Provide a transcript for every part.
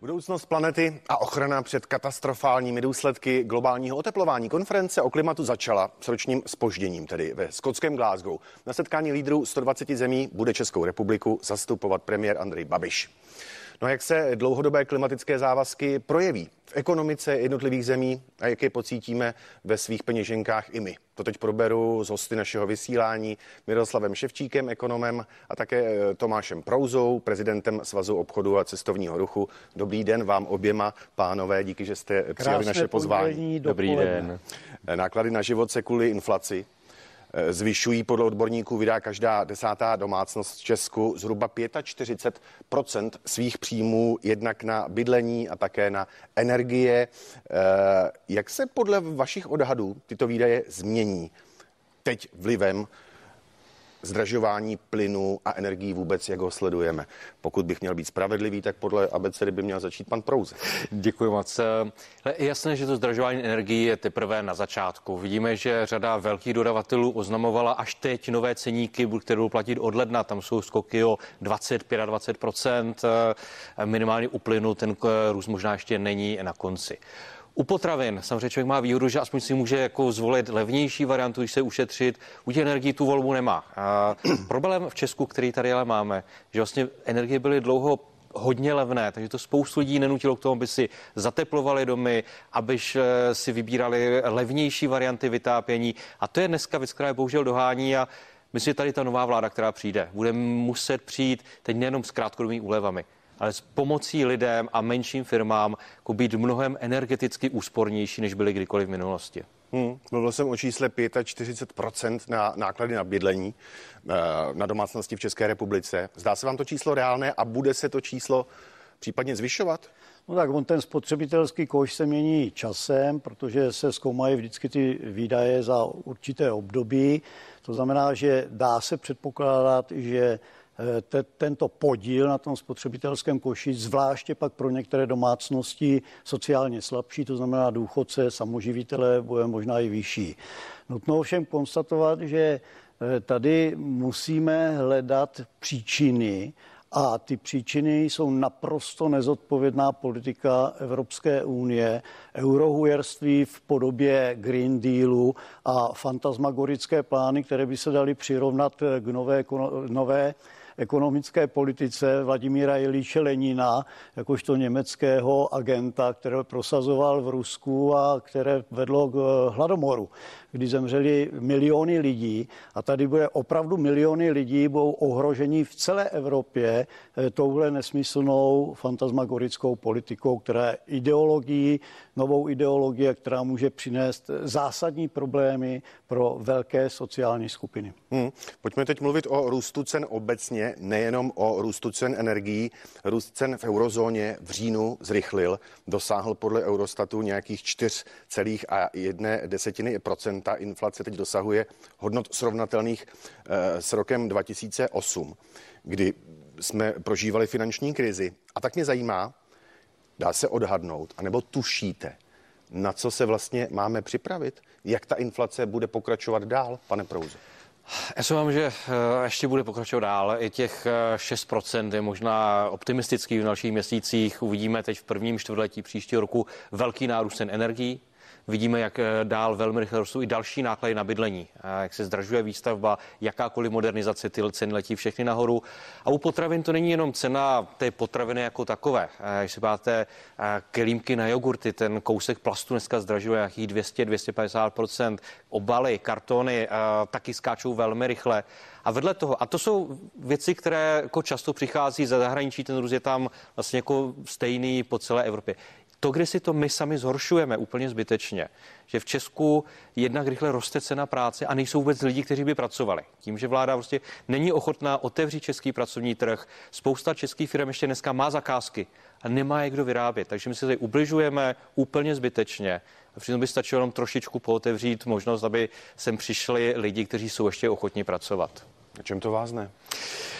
Budoucnost planety a ochrana před katastrofálními důsledky globálního oteplování. Konference o klimatu začala s ročním spožděním, tedy ve skotském Glasgow. Na setkání lídrů 120 zemí bude Českou republiku zastupovat premiér Andrej Babiš. No a jak se dlouhodobé klimatické závazky projeví v ekonomice jednotlivých zemí a jak je pocítíme ve svých peněženkách i my? To teď proberu z hosty našeho vysílání Miroslavem Ševčíkem, ekonomem a také eh, Tomášem Prouzou, prezidentem Svazu obchodu a cestovního ruchu. Dobrý den vám oběma, pánové, díky, že jste přijali naše pozvání. Dobrý den. Náklady na život se kvůli inflaci Eh, zvyšují. Podle odborníků vydá každá desátá domácnost v Česku zhruba 45% svých příjmů jednak na bydlení a také na energie. Eh, jak se podle vašich odhadů tyto výdaje změní teď vlivem zdražování plynu a energií vůbec, jak ho sledujeme. Pokud bych měl být spravedlivý, tak podle abecedy by měl začít pan Prouze. Děkuji moc. Je jasné, že to zdražování energií je teprve na začátku. Vidíme, že řada velkých dodavatelů oznamovala až teď nové ceníky, které budou platit od ledna. Tam jsou skoky o 20-25%. Minimálně u plynu ten růst možná ještě není na konci. U potravin samozřejmě člověk má výhodu, že aspoň si může jako zvolit levnější variantu, když se ušetřit. U těch energií tu volbu nemá. A problém v Česku, který tady ale máme, že vlastně energie byly dlouho hodně levné, takže to spoustu lidí nenutilo k tomu, aby si zateplovali domy, aby si vybírali levnější varianty vytápění. A to je dneska věc, která je bohužel dohání a myslím, že tady ta nová vláda, která přijde, bude muset přijít teď nejenom s krátkodobými úlevami, ale s pomocí lidem a menším firmám jako být mnohem energeticky úspornější, než byly kdykoliv v minulosti. Hmm, mluvil jsem o čísle 45% na náklady na bydlení eh, na domácnosti v České republice. Zdá se vám to číslo reálné a bude se to číslo případně zvyšovat? No tak on ten spotřebitelský koš se mění časem, protože se zkoumají vždycky ty výdaje za určité období. To znamená, že dá se předpokládat, že te, tento podíl na tom spotřebitelském koši, zvláště pak pro některé domácnosti sociálně slabší, to znamená důchodce, samoživitele, bude možná i vyšší. Nutno ovšem konstatovat, že eh, tady musíme hledat příčiny a ty příčiny jsou naprosto nezodpovědná politika Evropské unie, eurohujerství v podobě Green Dealu a fantasmagorické plány, které by se daly přirovnat k nové, nové ekonomické politice Vladimíra Ilíše Lenina, jakožto německého agenta, které prosazoval v Rusku a které vedlo k eh, hladomoru kdy zemřeli miliony lidí a tady bude opravdu miliony lidí budou ohroženi v celé Evropě eh, touhle nesmyslnou fantasmagorickou politikou, která je ideologií, novou ideologii, která může přinést zásadní problémy pro velké sociální skupiny. Hmm. Pojďme teď mluvit o růstu cen obecně, nejenom o růstu cen energií. Růst cen v eurozóně v říjnu zrychlil, dosáhl podle Eurostatu nějakých 4,1 desetiny procent ta inflace teď dosahuje hodnot srovnatelných eh, s rokem 2008, kdy jsme prožívali finanční krizi. A tak mě zajímá, dá se odhadnout, anebo tušíte, na co se vlastně máme připravit? Jak ta inflace bude pokračovat dál, pane Prouze? Já se vám, že eh, ještě bude pokračovat dál. I těch 6% eh, je možná optimistický v dalších měsících. Uvidíme teď v prvním čtvrtletí příštího roku velký nárůst cen energií. Vidíme, jak eh, dál velmi rychle rostou i další náklady na bydlení, jak se zdražuje výstavba, jakákoliv modernizace, ty ceny letí všechny nahoru. A u potravin to není jenom cena té potraviny jako takové. Když si máte kelímky na jogurty, ten kousek plastu dneska zdražuje nějakých 200-250% obaly, kartony taky skáčou velmi rychle. A vedle toho, a to jsou věci, které jako často přichází ze zahraničí, ten růst je tam vlastně jako stejný po celé Evropě to, kde si to my sami zhoršujeme úplně zbytečně, že v Česku jednak rychle roste cena práce a nejsou vůbec lidi, kteří by pracovali. Tím, že vláda prostě není ochotná otevřít český pracovní trh, spousta českých firm ještě dneska má zakázky a nemá je kdo vyrábět. Takže my se tady ubližujeme úplně zbytečně. A přitom by stačilo jenom trošičku pootevřít možnost, aby sem přišli lidi, kteří jsou ještě ochotní pracovat. A čem to vás ne? Eh,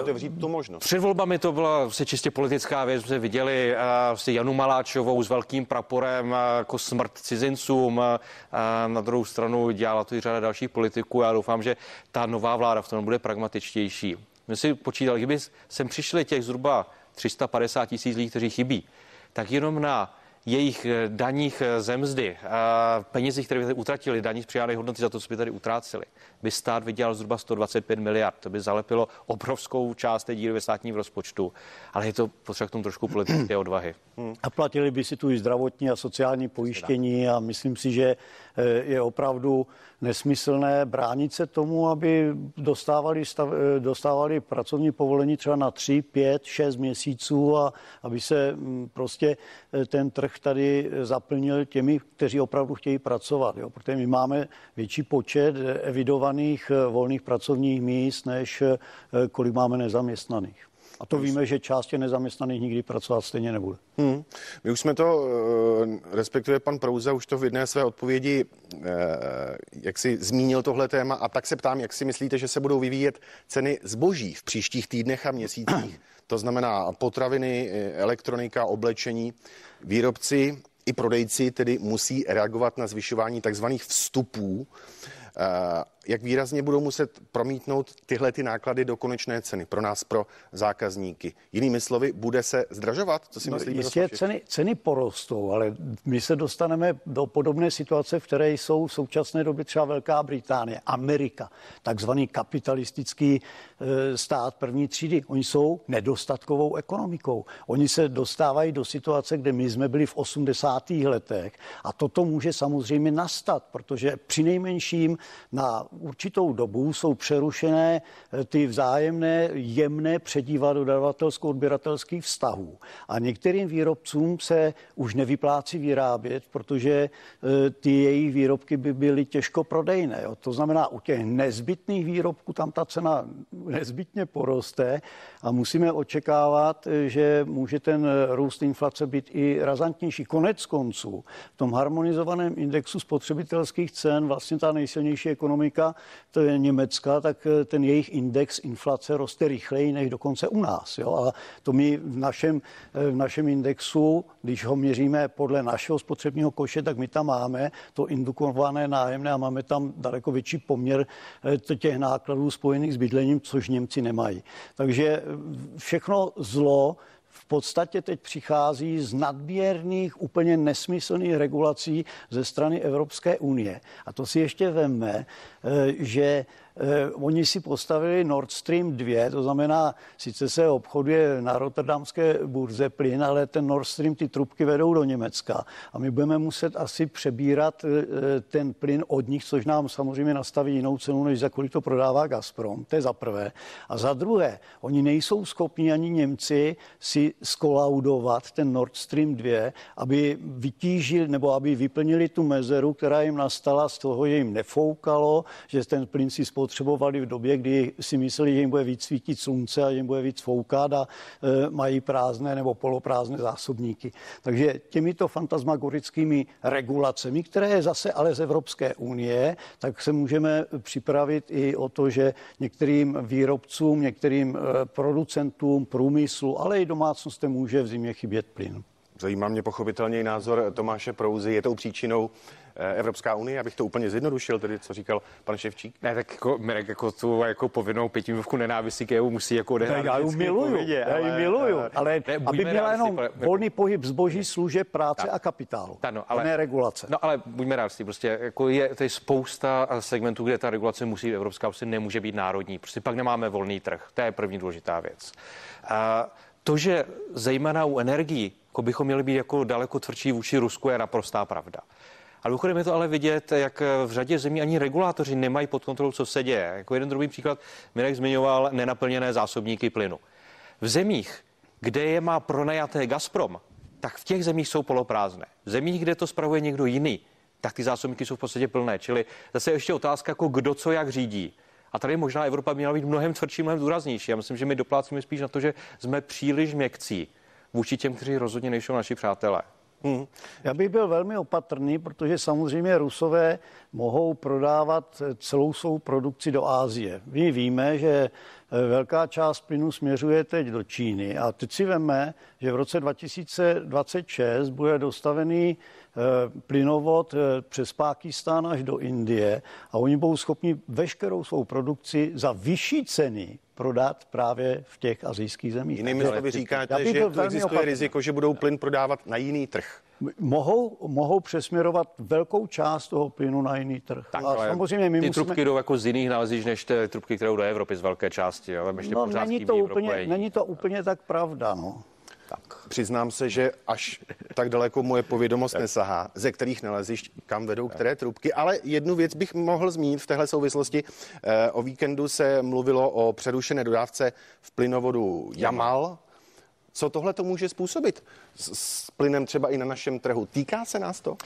otevřít tu možnost. Před volbami to byla se čistě politická věc. Jsme viděli uh, Janu Maláčovou s velkým praporem uh, jako smrt cizincům. Na druhou stranu dělala to i řada dalších politiků. Já doufám, že ta nová vláda v tom bude pragmatičtější. My si počítali, kdyby sem přišli těch zhruba 350 tisíc lidí, kteří chybí, tak jenom na jejich eh, daních eh, ze mzdy, penězích, které by utratili, daní z přidané hodnoty za to, co by tady utráceli, by stát vydělal zhruba 125 miliard. To by zalepilo obrovskou část té díry ve státním rozpočtu, ale je to potřeba k tomu trošku politické odvahy. Hmm. A platili by si tu i zdravotní a sociální pojištění a myslím si, že eh, je opravdu nesmyslné bránit se tomu, aby dostávali, stav, eh, dostávali pracovní povolení třeba na 3, 5, 6 měsíců a aby se mm, prostě eh, ten trh tady zaplnil těmi, kteří opravdu chtějí pracovat. Jo? Protože my máme větší počet evidovaných volných pracovních míst, než kolik máme nezaměstnaných. A to víme, že část těch nezaměstnaných nikdy pracovat stejně nebude. Hmm. My už jsme to, eh, respektive pan Prouza už to v jedné své odpovědi, eh, jak si zmínil tohle téma a tak se ptám, jak si myslíte, že se budou vyvíjet ceny zboží v příštích týdnech a měsících? To znamená potraviny, eh, elektronika, oblečení. Výrobci i prodejci tedy musí reagovat na zvyšování takzvaných vstupů jak výrazně budou muset promítnout tyhle ty náklady do konečné ceny pro nás, pro zákazníky. Jinými slovy, bude se zdražovat? Co si no, myslíte? Jistě ceny, ceny porostou, ale my se dostaneme do podobné situace, v které jsou v současné době třeba Velká Británie, Amerika, takzvaný kapitalistický e, stát první třídy. Oni jsou nedostatkovou ekonomikou. Oni se dostávají do situace, kde my jsme byli v 80. letech a toto může samozřejmě nastat, protože při nejmenším na určitou dobu jsou přerušené eh, ty vzájemné jemné předíva dodavatelsko-odběratelských vztahů. A některým výrobcům se už nevyplácí vyrábět, protože eh, ty jejich výrobky by byly těžko prodejné. Jo. To znamená, u těch nezbytných výrobků tam ta cena nezbytně poroste a musíme očekávat, eh, že může ten růst inflace být i razantnější. Konec konců v tom harmonizovaném indexu spotřebitelských cen vlastně ta nejsilnější ekonomika to je Německa, tak eh, ten jejich index inflace roste rychleji než dokonce u nás. Jo? A to my v našem, eh, v našem indexu, když ho měříme podle našeho spotřebního koše, tak my tam máme to indukované nájemné a máme tam daleko větší poměr eh, těch nákladů spojených s bydlením, což Němci nemají. Takže všechno zlo v podstatě teď přichází z nadměrných, úplně nesmyslných regulací ze strany Evropské unie. A to si ještě veme, eh, že eh, oni si postavili Nord Stream 2, to znamená, sice se obchoduje na rotterdamské burze plyn, ale ten Nord Stream, ty trubky vedou do Německa a my budeme muset asi přebírat eh, ten plyn od nich, což nám samozřejmě nastaví jinou cenu, než za kolik to prodává Gazprom. To je za prvé. A za druhé, oni nejsou schopni ani Němci si skolaudovat ten Nord Stream 2, aby vytížili nebo aby vyplnili tu mezeru, která jim nastala z toho, že jim nefoukalo, že ten plyn si spotřebovali v době, kdy si mysleli, že jim bude víc svítit slunce a jim bude víc foukat a e, mají prázdné nebo poloprázdné zásobníky. Takže těmito fantasmagorickými regulacemi, které je zase ale z Evropské unie, tak se můžeme připravit i o to, že některým výrobcům, některým e, producentům průmyslu, ale i domácnostem může v zimě chybět plyn. Zajímá mě pochopitelně i názor Tomáše Prouzy. Je tou příčinou Eh, Evropská unie, abych to úplně zjednodušil, tedy co říkal pan Ševčík? Ne, tak jako, Mirek, jako tu jako povinnou pětimivku nenávistí k EU musí jako odehrát. Já ji miluju, povědě, já ji miluju, ale, ale ne, aby měla jenom volný pohyb zboží, služeb, práce tak, a kapitálu, tak, no, ale, ne regulace. No ale buďme rádi, prostě jako je, to je spousta segmentů, kde ta regulace musí, Evropská prostě nemůže být národní, prostě pak nemáme volný trh, to je první důležitá věc. A to, že zejména u energií, jako bychom měli být jako daleko tvrdší vůči Rusku, je naprostá pravda. Ale mimochodem je to ale vidět, jak v řadě zemí ani regulátoři nemají pod kontrolou, co se děje. Jako jeden druhý příklad, Mirek zmiňoval nenaplněné zásobníky plynu. V zemích, kde je má pronajaté Gazprom, tak v těch zemích jsou poloprázdné. V zemích, kde to spravuje někdo jiný, tak ty zásobníky jsou v podstatě plné. Čili zase ještě otázka, jako kdo co jak řídí. A tady možná Evropa měla být mnohem tvrdší, mnohem důraznější. Já myslím, že my doplácíme spíš na to, že jsme příliš měkcí vůči těm, kteří rozhodně nejsou naši přátelé. Hmm. Já bych byl velmi opatrný, protože samozřejmě Rusové mohou prodávat celou svou produkci do Ázie. My víme, že velká část plynu směřuje teď do Číny. A teď si veme, že v roce 2026 bude dostavený eh, plynovod eh, přes Pákistán až do Indie a oni budou schopni veškerou svou produkci za vyšší ceny prodat právě v těch azijských zemích. Jinými slovy říkáte, že tu existuje opatrný. riziko, že budou plyn prodávat na jiný trh. Mohou, mohou přesměrovat velkou část toho plynu na jiný trh. Tak, a samozřejmě my ty musíme... trubky jdou jako z jiných nalezíš, než ty trubky, které jdou do Evropy z velké části. Ale ještě no, není, to úplně, není to úplně tak pravda. No. Tak. Přiznám se, že až tak daleko moje povědomost nesahá, ze kterých nalezíš, kam vedou které trubky. Ale jednu věc bych mohl zmínit v téhle souvislosti. Eh, o víkendu se mluvilo o přerušené dodávce v plynovodu Jamal. Co tohle to může způsobit s, s plynem třeba i na našem trhu? Týká se nás to?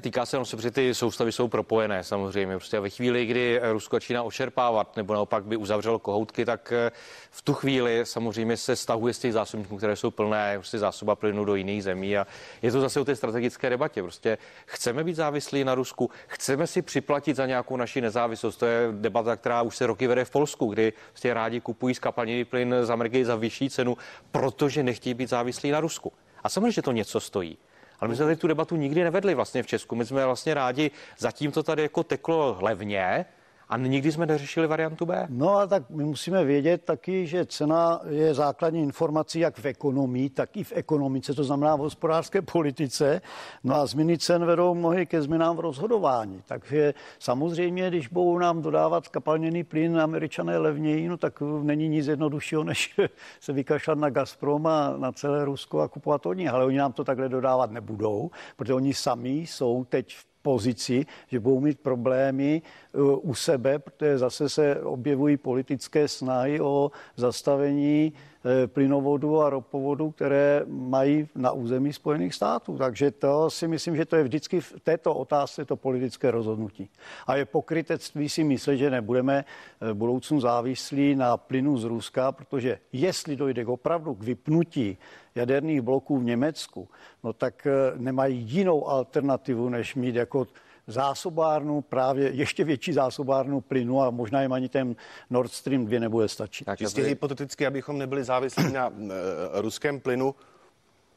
Týká se, no, protože ty soustavy jsou propojené samozřejmě. Prostě ve chvíli, kdy Rusko začíná očerpávat nebo naopak by uzavřelo kohoutky, tak eh, v tu chvíli samozřejmě se stahuje z těch zásobníků, které jsou plné, prostě zásoba plynu do jiných zemí a je to zase o té strategické debatě. Prostě chceme být závislí na Rusku, chceme si připlatit za nějakou naši nezávislost. To je debata, která už se roky vede v Polsku, kdy prostě rádi kupují skapalněný plyn z Ameriky za vyšší cenu, protože nechtějí být závislí na Rusku. A samozřejmě, že to něco stojí. Ale my jsme tady tu debatu nikdy nevedli vlastně v Česku. My jsme vlastně rádi, zatím to tady jako teklo levně, a nikdy jsme neřešili variantu B? No a tak my musíme vědět taky, že cena je základní informací jak v ekonomii, tak i v ekonomice, to znamená v hospodářské politice. No a změny cen vedou mnohy ke změnám v rozhodování. Takže samozřejmě, když budou nám dodávat kapalněný plyn američané levněji, no tak není nic jednoduššího, než se vykašlat na Gazprom a na celé Rusko a kupovat od nich. Ale oni nám to takhle dodávat nebudou, protože oni sami jsou teď v pozici, že budou mít problémy uh, u sebe, protože zase se objevují politické snahy o zastavení uh, plynovodu a ropovodu, které mají na území Spojených států. Takže to si myslím, že to je vždycky v této otázce to politické rozhodnutí. A je pokrytectví si myslet, že nebudeme uh, v budoucnu závislí na plynu z Ruska, protože jestli dojde k opravdu k vypnutí jaderných bloků v Německu, no tak eh, nemají jinou alternativu, než mít jako zásobárnu, právě ještě větší zásobárnu plynu a možná jim ani ten Nord Stream 2 nebude stačit. Tak Čistě hypoteticky, abychom nebyli závislí na uh, ruském plynu,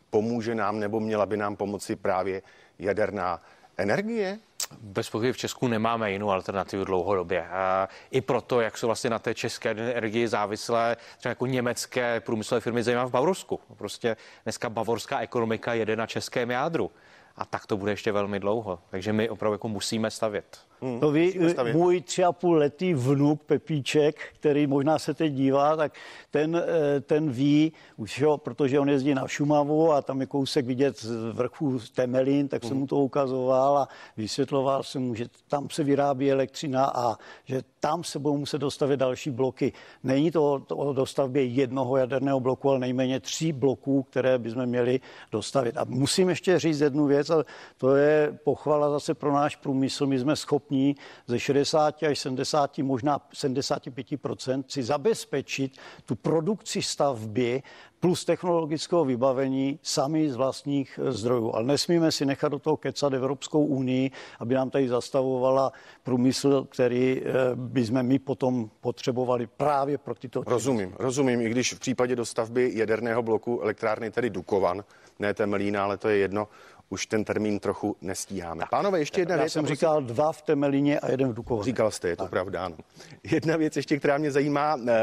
pomůže nám nebo měla by nám pomoci právě jaderná energie? Bez pochyby v Česku nemáme jinou alternativu dlouhodobě. A I proto, jak jsou vlastně na té české energii závislé třeba jako německé průmyslové firmy, zejména v Bavorsku. Prostě dneska bavorská ekonomika jede na českém jádru. A tak to bude ještě velmi dlouho. Takže my opravdu jako musíme stavět. Hmm, to ví můj tři a půl letý vnuk Pepíček, který možná se teď dívá, tak ten, eh, ten ví, už jo, protože on jezdí na Šumavu a tam je kousek vidět z vrchu Temelin, tak jsem mu to ukazoval a vysvětloval jsem mu, že tam se vyrábí elektřina a že tam se budou muset dostavit další bloky. Není to o dostavbě jednoho jaderného bloku, ale nejméně tří bloků, které bychom měli dostavit. A musím ještě říct jednu věc, a to je pochvala zase pro náš průmysl. My jsme schopni schopní ze 60 až 70, možná 75% si zabezpečit tu produkci stavby plus technologického vybavení sami z vlastních eh, zdrojů. Ale nesmíme si nechat do toho kecat Evropskou unii, aby nám tady zastavovala průmysl, který eh, by jsme my potom potřebovali právě pro tyto. Rozumím, rozumím, i když v případě dostavby jaderného bloku elektrárny tedy Dukovan, ne Temelína, ale to je jedno, už ten termín trochu nestíháme. Tak, Pánové, ještě jedna já věc. Já jsem prosím... říkal dva v Temelině a jeden v Dukově. Říkal jste, je to tak. pravda, ano. Jedna věc ještě, která mě zajímá, eh,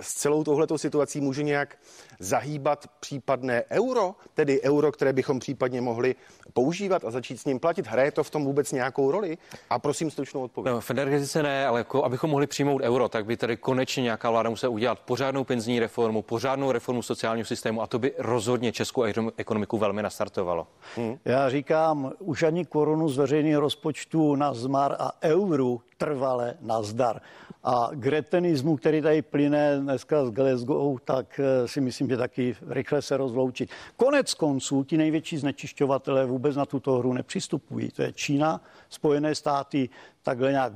s celou touhletou situací může nějak zahýbat případné euro, tedy euro, které bychom případně mohli používat a začít s ním platit. Hraje to v tom vůbec nějakou roli? A prosím stručnou odpověď. No, v energetice ne, ale jako, abychom mohli přijmout euro, tak by tady konečně nějaká vláda musela udělat pořádnou penzijní reformu, pořádnou reformu sociálního systému a to by rozhodně českou ekonomiku velmi nastartovalo. Hmm. Já říkám, už ani korunu z veřejných rozpočtů na zmar a euru trvale nazdar. A gretenismu, který tady plyne dneska z Glasgow, tak eh, si myslím, že taky rychle se rozloučit. Konec konců ti největší znečišťovatelé vůbec na tuto hru nepřistupují. To je Čína, Spojené státy takhle nějak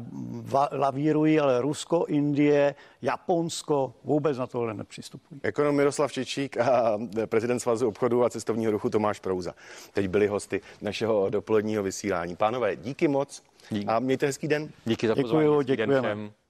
lavírují, ale Rusko, Indie, Japonsko vůbec na tohle nepřistupují. Ekonom Miroslav Čičík a prezident Svazu obchodu a cestovního ruchu Tomáš Prouza. Teď byli hosty našeho dopoledního vysílání. Pánové, díky moc Díky. a mějte hezký den. Díky za pozvání. Děkuji, děkujeme.